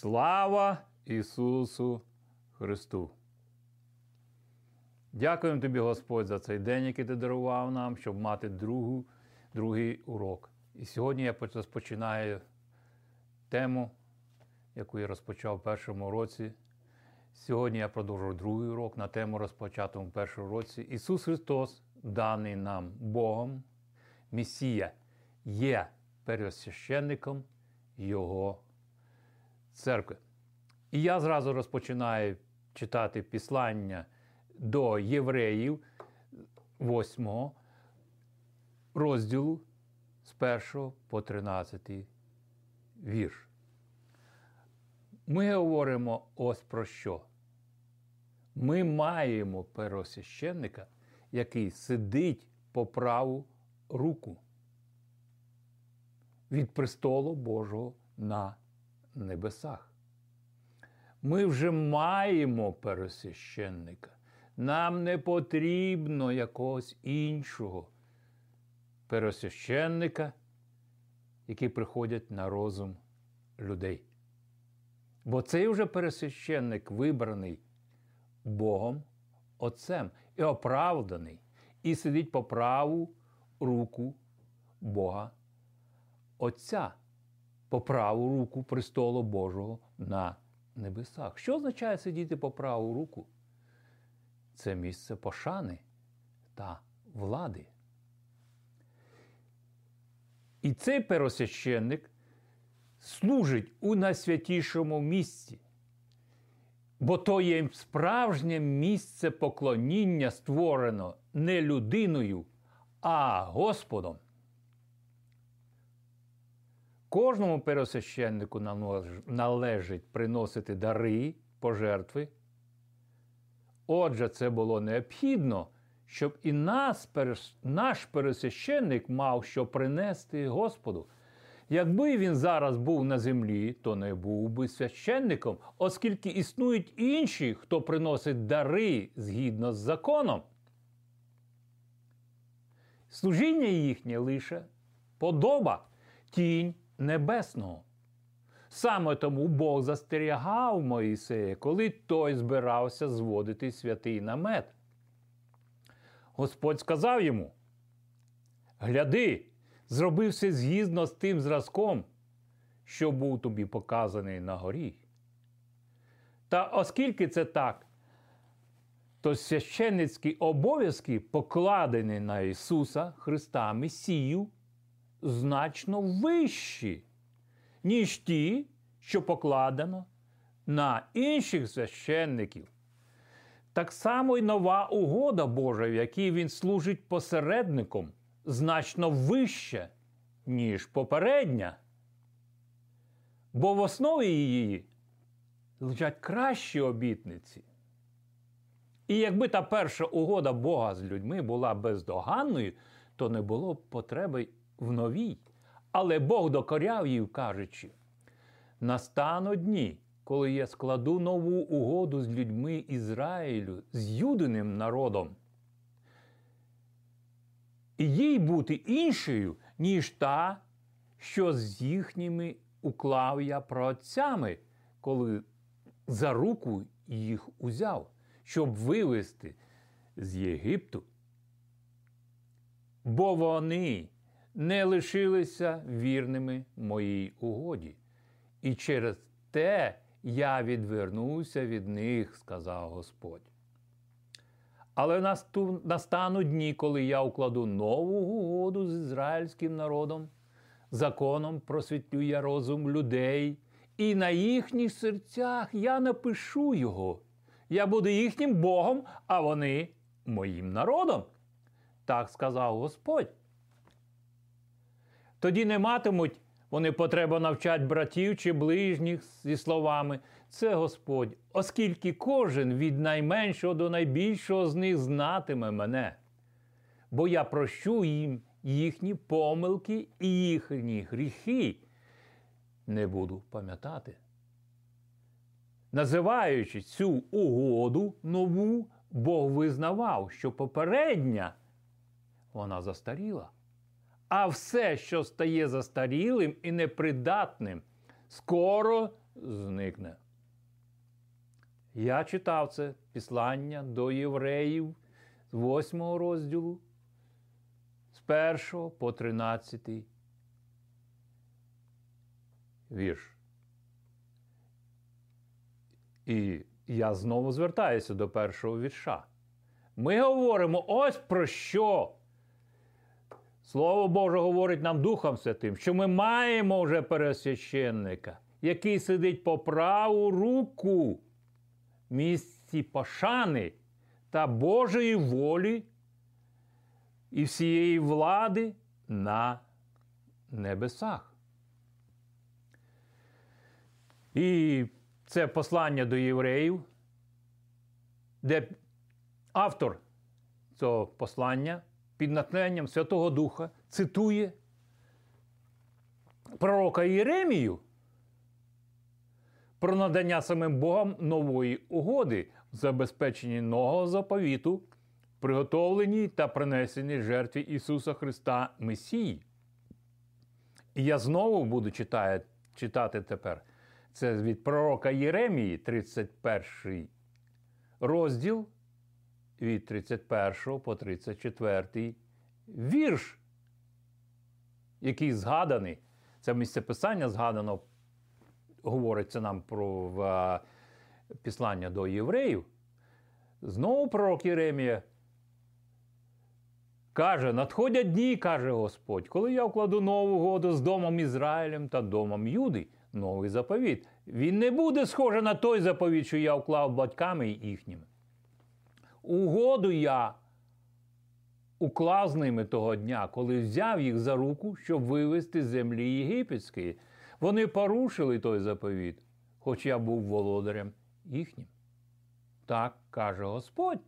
Слава Ісусу Христу! Дякуємо тобі, Господь, за цей день, який ти дарував нам, щоб мати другу, другий урок. І сьогодні я розпочинаю тему, яку я розпочав в першому році. Сьогодні я продовжую другий урок на тему розпочатому в першому році. Ісус Христос, даний нам Богом, Месія, є пересвященником Його церкви. І я зразу розпочинаю читати післання до євреїв 8 розділу з 1 по 13 вірш. Ми говоримо ось про що. Ми маємо первосвященника, який сидить по праву руку від престолу Божого на небесах. Ми вже маємо первосвященника. Нам не потрібно якогось іншого первосвященника, які приходять на розум людей. Бо цей вже пересвященник вибраний Богом Отцем і оправданий, і сидить по праву руку Бога Отця, по праву руку престолу Божого на небесах. Що означає сидіти по праву руку? Це місце пошани та влади. І цей первосвященник служить у найсвятішому місці, бо то є справжнє місце поклоніння створено не людиною, а Господом. Кожному первосвященнику належить приносити дари, пожертви. Отже, це було необхідно, щоб і нас, наш пересвященник мав що принести Господу. Якби він зараз був на землі, то не був би священником, оскільки існують інші, хто приносить дари згідно з законом. Служіння їхнє лише подоба, тінь небесного. Саме тому Бог застерігав Моїсея, коли той збирався зводити святий намет. Господь сказав йому: Гляди, зроби все згідно з тим зразком, що був тобі показаний на горі. Та оскільки це так, то священницькі обов'язки, покладені на Ісуса Христа Месію, значно вищі, ніж ті, що покладено на інших священників. Так само й нова угода Божа, в якій він служить посередником, значно вища, ніж попередня. Бо в основі її лежать кращі обітниці. І якби та перша угода Бога з людьми була бездоганною, то не було б потреби в новій. Але Бог докоряв їй, кажучи: настануть дні, коли я складу нову угоду з людьми Ізраїлю, з юдиним народом. І їй бути іншою, ніж та, що з їхніми уклав я праотцями, коли за руку їх узяв, щоб вивести з Єгипту. Бо вони не лишилися вірними моїй угоді. І через те я відвернуся від них, сказав Господь. Але настануть дні, коли я укладу нову угоду з ізраїльським народом, законом просвітлю я розум людей, і на їхніх серцях я напишу його. Я буду їхнім Богом, а вони моїм народом. Так сказав Господь. Тоді не матимуть вони потреба навчати братів чи ближніх зі словами це Господь, оскільки кожен від найменшого до найбільшого з них знатиме мене. Бо я прощу їм їхні помилки і їхні гріхи не буду пам'ятати. Називаючи цю угоду нову, Бог визнавав, що попередня вона застаріла. А все, що стає застарілим і непридатним, скоро зникне. Я читав це післання до євреїв з 8 розділу, з 1 по 13 вірш. І я знову звертаюся до першого вірша. Ми говоримо ось про що. Слово Боже говорить нам Духом Святим, що ми маємо вже пересвященника, який сидить по праву руку місці пошани та Божої волі і всієї влади на небесах. І це послання до євреїв, де автор цього послання під натхненням Святого Духа цитує пророка Єремію про надання самим Богом нової угоди в забезпеченні нового заповіту, приготовленій та принесеній жертві Ісуса Христа Месії. І я знову буду читати, читати тепер. Це від пророка Єремії, 31 розділ від 31 по 34 вірш, який згаданий. Це місцеписання згадано, говориться нам про в, післання до євреїв. Знову пророк Єремія каже: надходять дні, каже Господь, коли я вкладу нову угоду з домом Ізраїлем та домом Юди, новий заповіт. Він не буде схожий на той заповіт, що я вклав батьками їхніми. Угоду я уклав з ними того дня, коли взяв їх за руку, щоб вивезти з землі єгипетської. Вони порушили той заповіт, хоч я був володарем їхнім. Так каже Господь.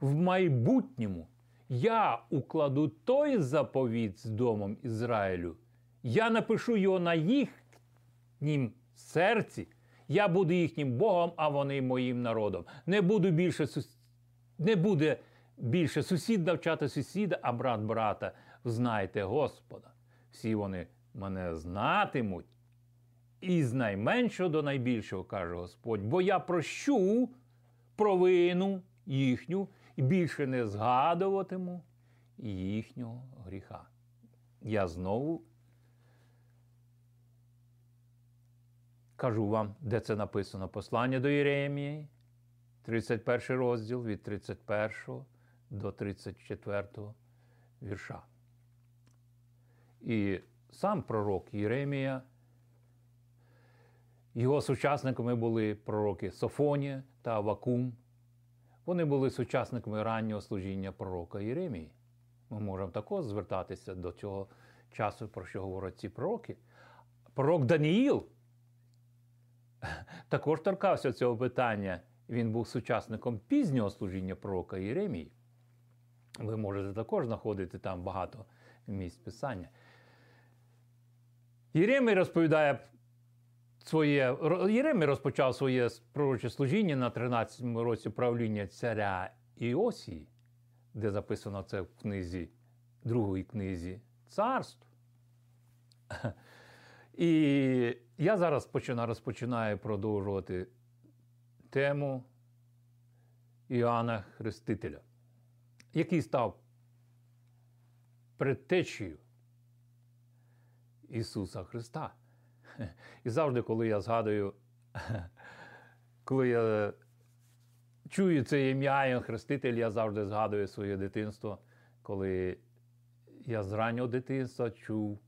В майбутньому я укладу той заповіт з домом Ізраїлю. Я напишу його на їхнім серці. Я буду їхнім Богом, а вони моїм народом. Не буду більше не буде більше сусід навчати сусіда, а брат брата. Знайте Господа. Всі вони мене знатимуть. І з найменшого до найбільшого, каже Господь, бо я прощу провину їхню і більше не згадуватиму їхнього гріха. Я знову кажу вам, де це написано послання до Єремії, 31 розділ від 31 до 34 вірша. І сам пророк Єремія, його сучасниками були пророки Софонія та Авакум. Вони були сучасниками раннього служіння пророка Єремії. Ми можемо також звертатися до цього часу, про що говорять ці пророки. Пророк Даніїл також торкався цього питання. Він був сучасником пізнього служіння пророка Єремії. Ви можете також знаходити там багато місць писання. Єремій розповідає своє. Єремій розпочав своє пророче служіння на 13-му році правління царя Іосії, де записано це в книзі, другій книзі царств. І я зараз починаю, розпочинаю продовжувати тему Іоанна Хрестителя, який став предтечею Ісуса Христа. І завжди, коли я згадую, коли я чую це ім'я Іоанн Хреститель, я завжди згадую своє дитинство, коли я з раннього дитинства чув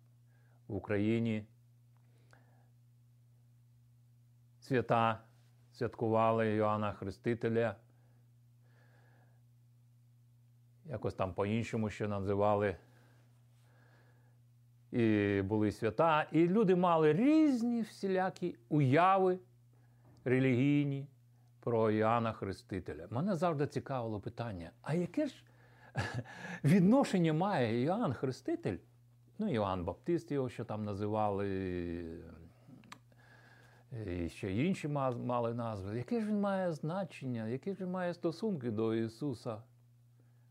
в Україні свята святкували Йоанна Хрестителя. Якось там по-іншому ще називали. І були свята. І люди мали різні всілякі уяви релігійні про Іоанна Хрестителя. Мене завжди цікавило питання: а яке ж відношення має Іоанн Хреститель? Ну, Іоанн Баптист його що там називали, і ще інші мали назви. Яке ж він має значення, яке ж він має стосунки до Ісуса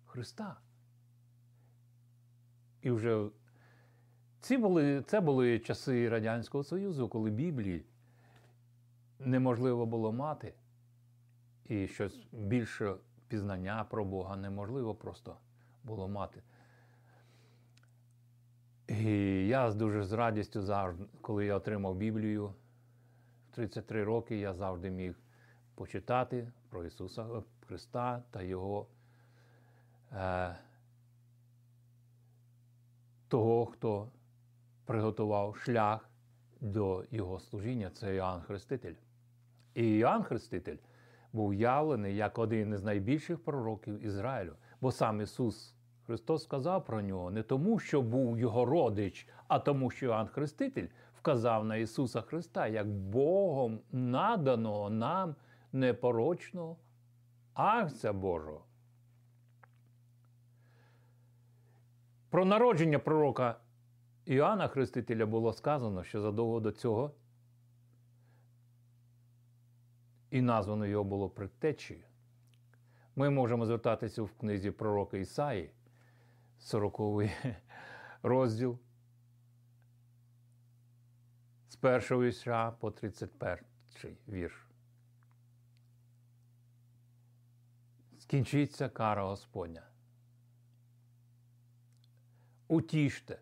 Христа? І вже ці були, це були часи Радянського Союзу, коли Біблії неможливо було мати, і щось більше пізнання про Бога неможливо просто було мати. І я дуже з радістю коли я отримав Біблію 33 роки, я завжди міг почитати про Ісуса Христа та Його е, того, хто приготував шлях до Його служіння, це Іоанн Хреститель. І Іоанн Хреститель був явлений як один із найбільших пророків Ізраїлю, бо сам Ісус Христос сказав про нього не тому, що був його родич, а тому, що Іоанн Хреститель вказав на Ісуса Христа як Богом наданого нам непорочного Агця Божого. Про народження пророка Іоанна Хрестителя було сказано, що задовго до цього і названо його було предтечею. Ми можемо звертатися в книзі пророка Ісаї, 40 розділ з першого вірша по 31 вірш. Скінчиться кара Господня. Утіште,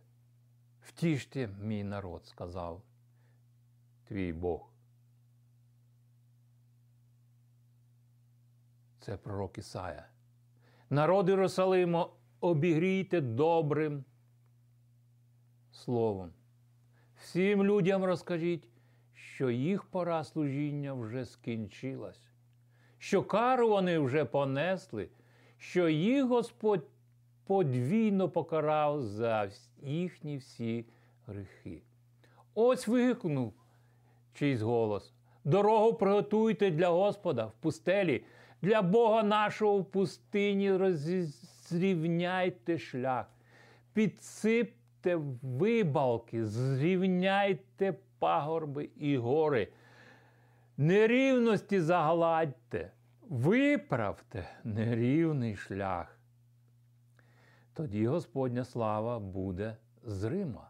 втіште мій народ, сказав твій Бог. Це пророк Ісая. Народ Єрусалиму, обігрійте добрим словом. Всім людям розкажіть, що їх пора служіння вже скінчилась, що кару вони вже понесли, що їх Господь подвійно покарав за їхні всі гріхи. Ось вигукнув чийсь голос. Дорогу приготуйте для Господа в пустелі, для Бога нашого в пустині розрівняйте шлях, підсипте вибалки, зрівняйте пагорби і гори, нерівності загладьте, виправте нерівний шлях. Тоді Господня слава буде зрима.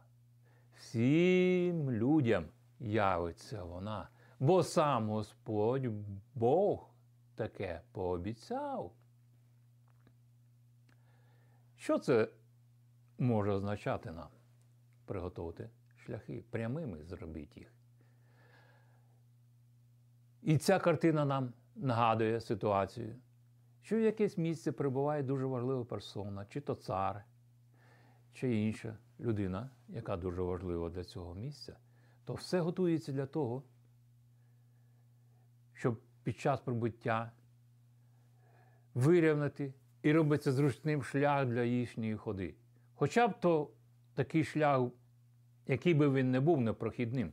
Всім людям явиться вона, бо сам Господь Бог таке пообіцяв. Що це може означати нам? Приготувати шляхи, прямими зробіть їх. І ця картина нам нагадує ситуацію, що в якесь місце перебуває дуже важлива персона, чи то цар, чи інша людина, яка дуже важлива для цього місця, то все готується для того, щоб під час прибуття вирівнати і робиться зручним шлях для їхньої ходи. Хоча б то такий шлях, який би він не був непрохідним,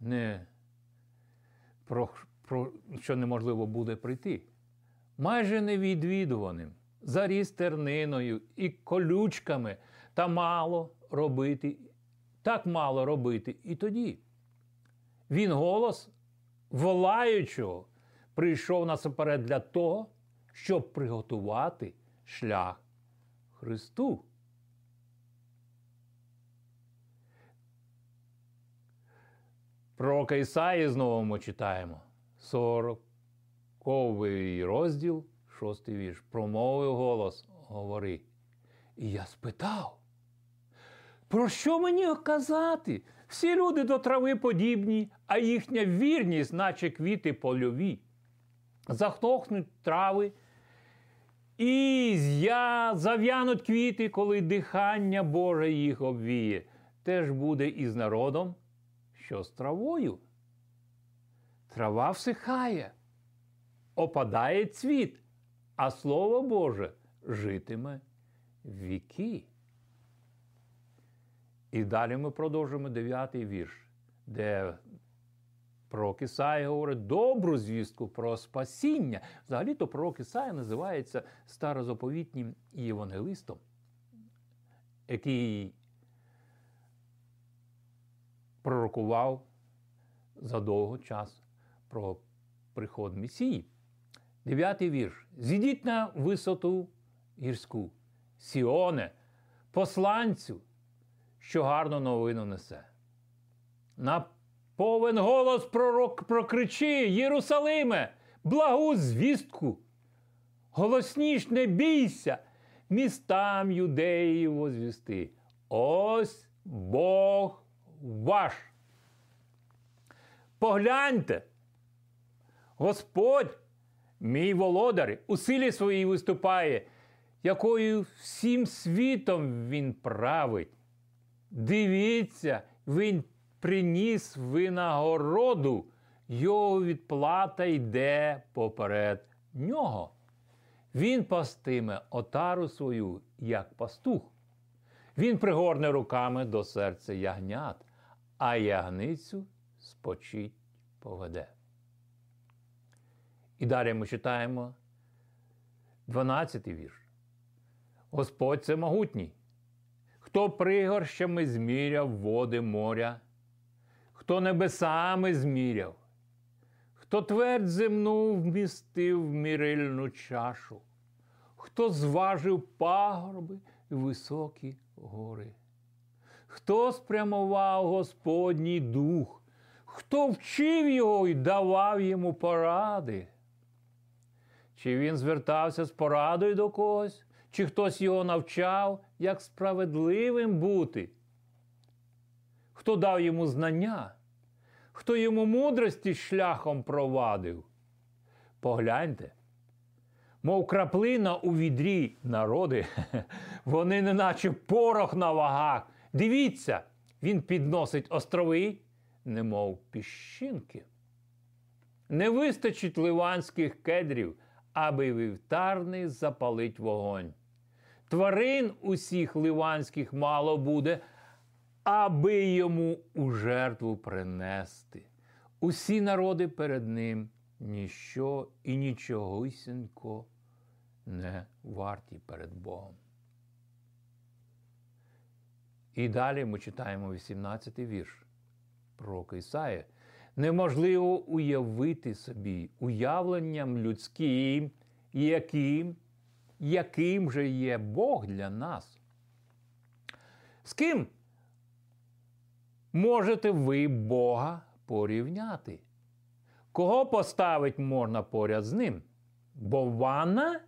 не про, про що неможливо буде прийти, майже невідвідуваним, заріс терниною і колючками, та мало робити, так мало робити і тоді. Він голос волаючого прийшов насаперед для того, щоб приготувати шлях Христу. Пророка Ісаї знову ми читаємо 40 розділ, 6 вірш. Промовив голос, говори. І я спитав, про що мені казати? Всі люди до трави подібні, а їхня вірність, наче квіти польові. Захнохнуть трави, і я зав'януть квіти, коли дихання Боже їх обвіє. Теж буде і з народом, що з травою. Трава всихає, опадає цвіт, а Слово Боже житиме віки. І далі ми продовжуємо дев'ятий вірш, де пророк Ісая говорить добру звістку про спасіння. Взагалі-то пророк Ісая називається старозаповітнім євангелистом, який пророкував задовго час про приход Месії. Дев'ятий вірш. Зійдіть на висоту гірську, Сіоне, посланцю, що гарну новину несе. На Повен голос пророк прокричи, Єрусалиме, благу звістку. Голосніш не бійся, містам юдеї возвісти. Ось Бог ваш. Погляньте, Господь, мій володар, у силі своїй виступає, якою всім світом він править. Дивіться, він приніс винагороду, його відплата йде поперед нього. Він пастиме отару свою, як пастух. Він пригорне руками до серця ягнят, а ягницю спочить поведе. І далі ми читаємо 12 вірш. Господь це могутній, хто пригорщами зміряв води моря, хто небесами зміряв, хто твердь земну вмістив в мірильну чашу, хто зважив пагорби і високі гори, хто спрямував Господній дух, хто вчив його і давав йому поради. Чи він звертався з порадою до когось, чи хтось його навчав, як справедливим бути? Хто дав йому знання, хто йому мудрості шляхом провадив? Погляньте, мов краплина у відрі народи, вони неначе порох на вагах. Дивіться, він підносить острови, немов піщинки. Не вистачить ливанських кедрів, аби вівтарний запалить вогонь. Тварин усіх ливанських мало буде, аби йому у жертву принести. Усі народи перед ним ніщо і нічогосінько не варті перед Богом. І далі ми читаємо 18-й вірш про Ісая. Неможливо уявити собі уявленням людським, яким, яким же є Бог для нас. З ким можете ви Бога порівняти? Кого поставить можна поряд з ним? Бована?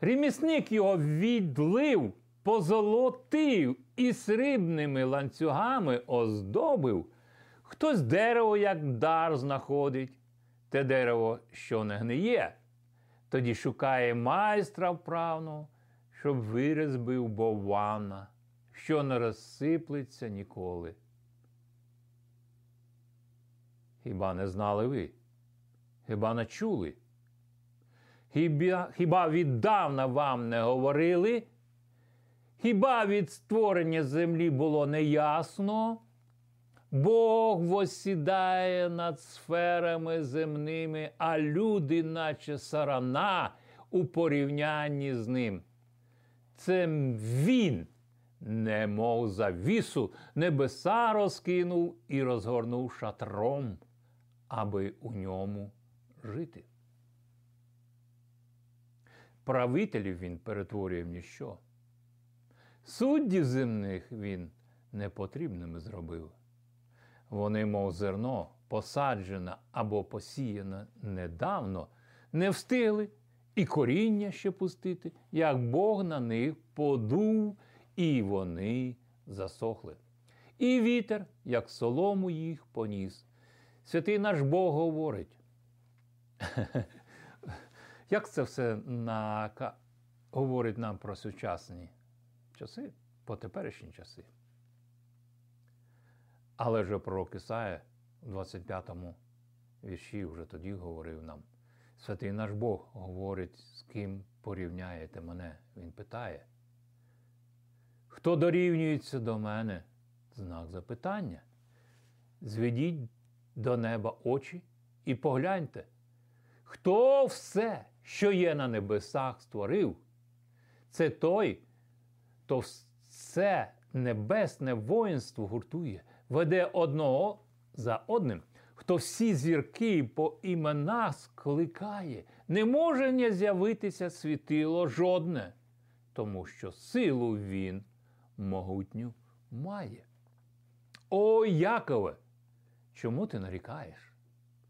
Ремісник його відлив, позолотив і срібними ланцюгами оздобив. Хтось дерево, як дар, знаходить, те дерево, що не гниє, тоді шукає майстра вправного, щоб вирізбив бована, що не розсиплеться ніколи. Хіба не знали ви? Хіба не чули? Хіба, хіба віддавна вам не говорили? Хіба від створення землі було неясно? Бог восідає над сферами земними, а люди, наче сарана, у порівнянні з ним. Це він, немов завісу, небеса розкинув і розгорнув шатром, аби у ньому жити. Правителів він перетворює в ніщо. Суддів земних він непотрібними зробив. Вони, мов зерно, посаджене або посіяне недавно, не встигли і коріння ще пустити, як Бог на них подув, і вони засохли. І вітер, як солому їх поніс. Святий наш Бог говорить. Як це все на... говорить нам про сучасні часи, по теперішні часи? Але вже пророк Ісая у 25-му вірші вже тоді говорив нам. Святий наш Бог говорить, з ким порівняєте мене. Він питає. Хто дорівнюється до мене? Знак запитання. Зведіть до неба очі і погляньте, хто все, що є на небесах, створив? Це той, хто все небесне воїнство гуртує веде одного за одним, хто всі зірки по іменах скликає, не може не з'явитися світило жодне, тому що силу він могутню має. О Якове, Чому ти нарікаєш?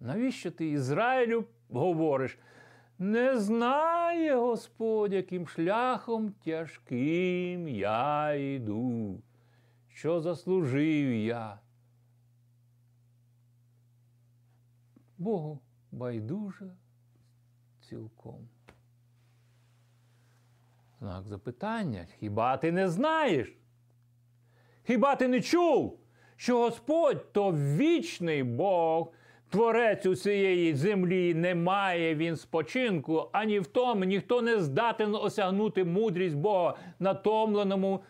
Навіщо ти Ізраїлю говориш? Не знає Господь, яким шляхом тяжким я йду, що заслужив я. Богу байдуже цілком. Знак запитання. Хіба ти не знаєш? Хіба ти не чув, що Господь то вічний Бог, творець усієї землі, немає він спочинку, ані в тому ніхто не здатен осягнути мудрість Бога, натомленому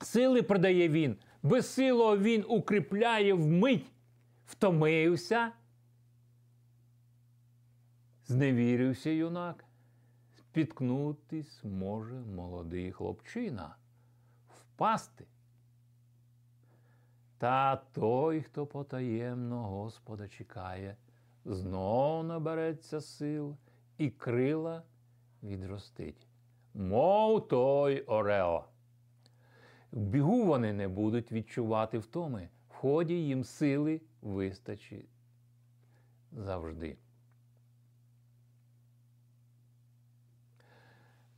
сили продає він, безсило він укріпляє вмить, втомився. Зневірився юнак, спіткнутись може молодий хлопчина, впасти. Та той, хто потаємно Господа чекає, знов набереться сил і крила відростить, мов той орел. В бігу вони не будуть відчувати втоми, в ході їм сили вистачить завжди.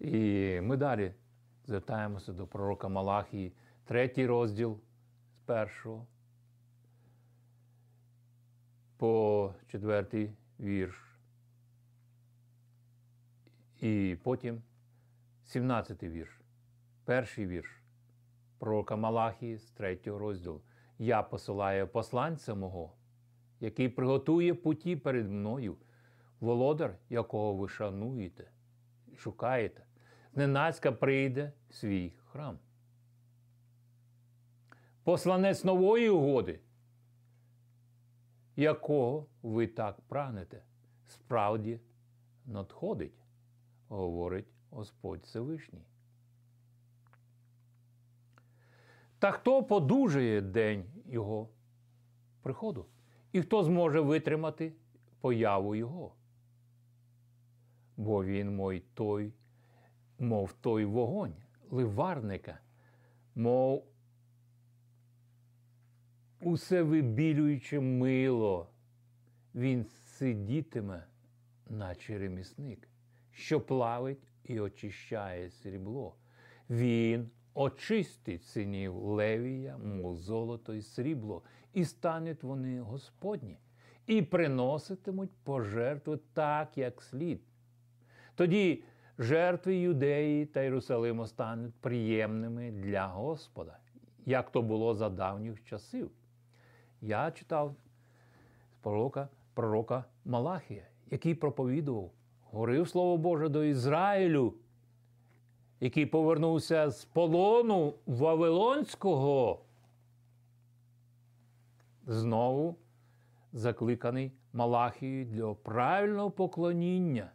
І ми далі звертаємося до пророка Малахії, третій розділ першого по четвертий вірш. І потім 17 вірш, перший вірш пророка Малахії з третього розділу. Я посилаю посланця мого, який приготує путі перед мною, володар, якого ви шануєте, шукаєте зненацька прийде в свій храм. Посланець нової угоди, якого ви так прагнете, справді надходить, говорить Господь Всевишній. Та хто подужає день його приходу? І хто зможе витримати появу Його? Бо він мой той мов той вогонь ливарника, мов усе вибілююче мило, він сидітиме, наче ремісник, що плавить і очищає срібло. Він очистить синів левія, мов золото і срібло, і стануть вони Господні, і приноситимуть пожертви так, як слід. Тоді жертви Юдеї та Єрусалиму стануть приємними для Господа, як то було за давніх часів. Я читав з пророка, пророка Малахія, який проповідував, говорив Слово Боже до Ізраїлю, який повернувся з полону Вавилонського. Знову закликаний Малахією для правильного поклоніння.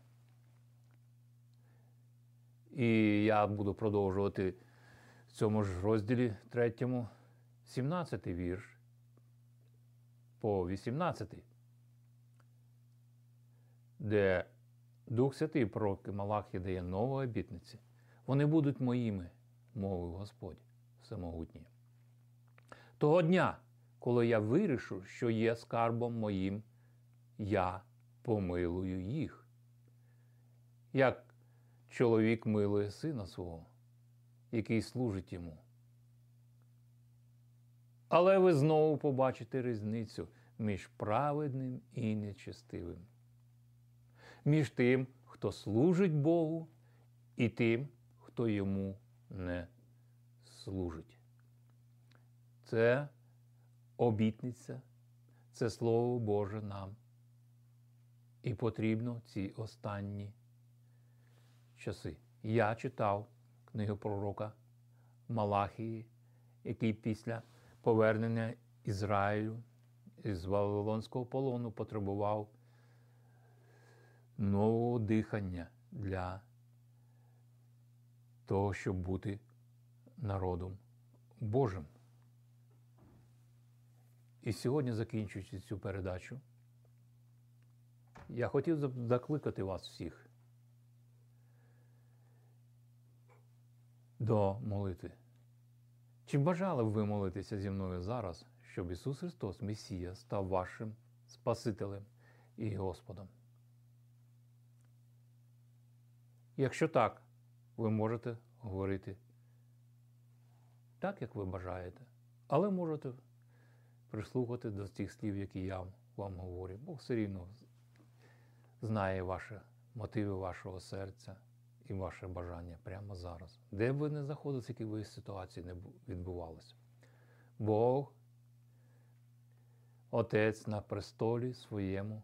І я буду продовжувати в цьому ж розділі третьому, 17 вірш по 18, де Дух Святий пророк Малахі дає нову обітниці. Вони будуть моїми, мовив Господь Всемогутній. Того дня, коли я вирішу, що є скарбом моїм, я помилую їх. Як чоловік милує сина свого, який служить йому. Але ви знову побачите різницю між праведним і нечестивим, між тим, хто служить Богу, і тим, хто йому не служить. Це обітниця, це Слово Боже нам. І потрібно ці останні часи. Я читав книгу пророка Малахії, який після повернення Ізраїлю із Вавилонського полону потребував нового дихання для того, щоб бути народом Божим. І сьогодні, закінчуючи цю передачу, я хотів закликати вас всіх до молитви. Чи бажали б ви молитися зі мною зараз, щоб Ісус Христос, Месія, став вашим Спасителем і Господом? Якщо так, ви можете говорити так, як ви бажаєте, але можете прислухати до тих слів, які я вам говорю. Бог все рівно знає ваші мотиви вашого серця і ваше бажання прямо зараз. Де б ви не знаходилися, які ви ситуації не відбувалися. Бог, Отець на престолі своєму,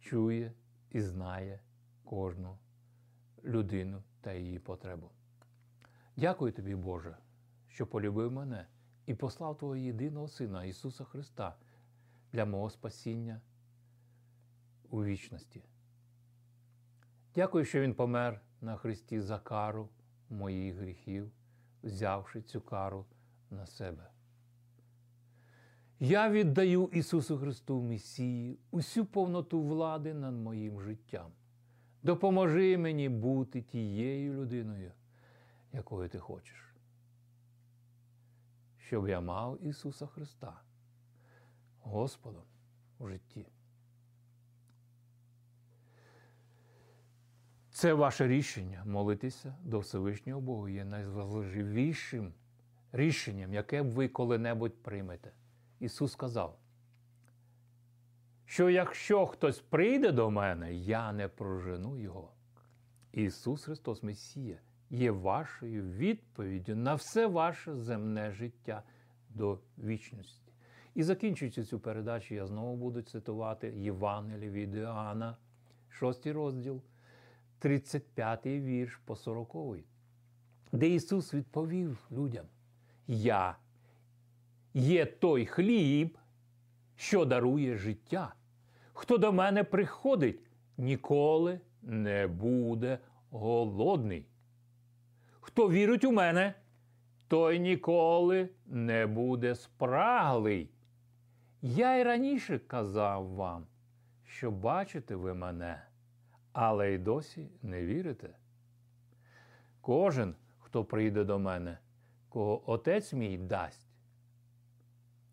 чує і знає кожну людину та її потребу. Дякую тобі, Боже, що полюбив мене і послав Твого єдиного Сина Ісуса Христа для мого спасіння у вічності. Дякую, що Він помер на Христі за кару моїх гріхів, взявши цю кару на себе. Я віддаю Ісусу Христу Месії усю повноту влади над моїм життям. Допоможи мені бути тією людиною, якою ти хочеш. Щоб я мав Ісуса Христа, Господом у житті. Це ваше рішення молитися до Всевишнього Бога є найважливішим рішенням, яке ви коли-небудь приймете. Ісус сказав, що якщо хтось прийде до мене, я не прожену його. Ісус Христос Месія є вашою відповіддю на все ваше земне життя до вічності. І закінчуючи цю передачу, я знову буду цитувати Євангеліє від Іоанна, 6 розділ, 35 вірш по 40, де Ісус відповів людям: Я є той хліб, що дарує життя. Хто до мене приходить, ніколи не буде голодний. Хто вірить у мене, той ніколи не буде спраглий. Я й раніше казав вам, що бачите ви мене, але й досі не вірите. Кожен, хто прийде до мене, кого отець мій дасть,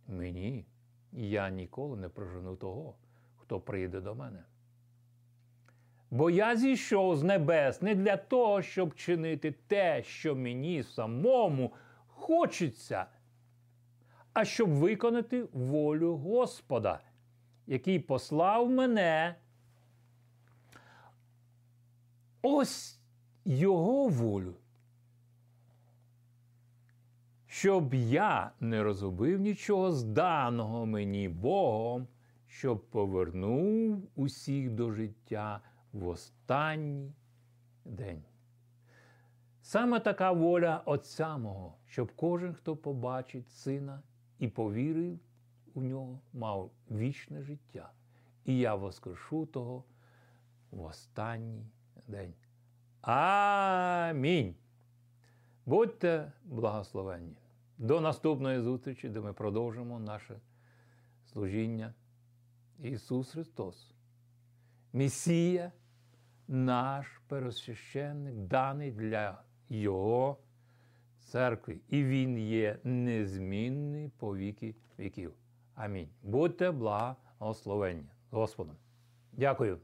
мені я ніколи не прожену того, хто прийде до мене. Бо я зійшов з небес не для того, щоб чинити те, що мені самому хочеться, а щоб виконати волю Господа, який послав мене. Ось його волю. Щоб я не розгубив нічого з даного мені Богом, щоб повернув усіх до життя в останній день. Саме така воля Отця мого, щоб кожен, хто побачить сина і повірив у нього, мав вічне життя. І я воскрешу того в останній день. Амінь. Будьте благословенні. До наступної зустрічі, де ми продовжимо наше служіння. Ісус Христос, Месія, наш пересвященник, даний для Його церкви. І Він є незмінний по віки віків. Амінь. Будьте благословенні Господом. Дякую.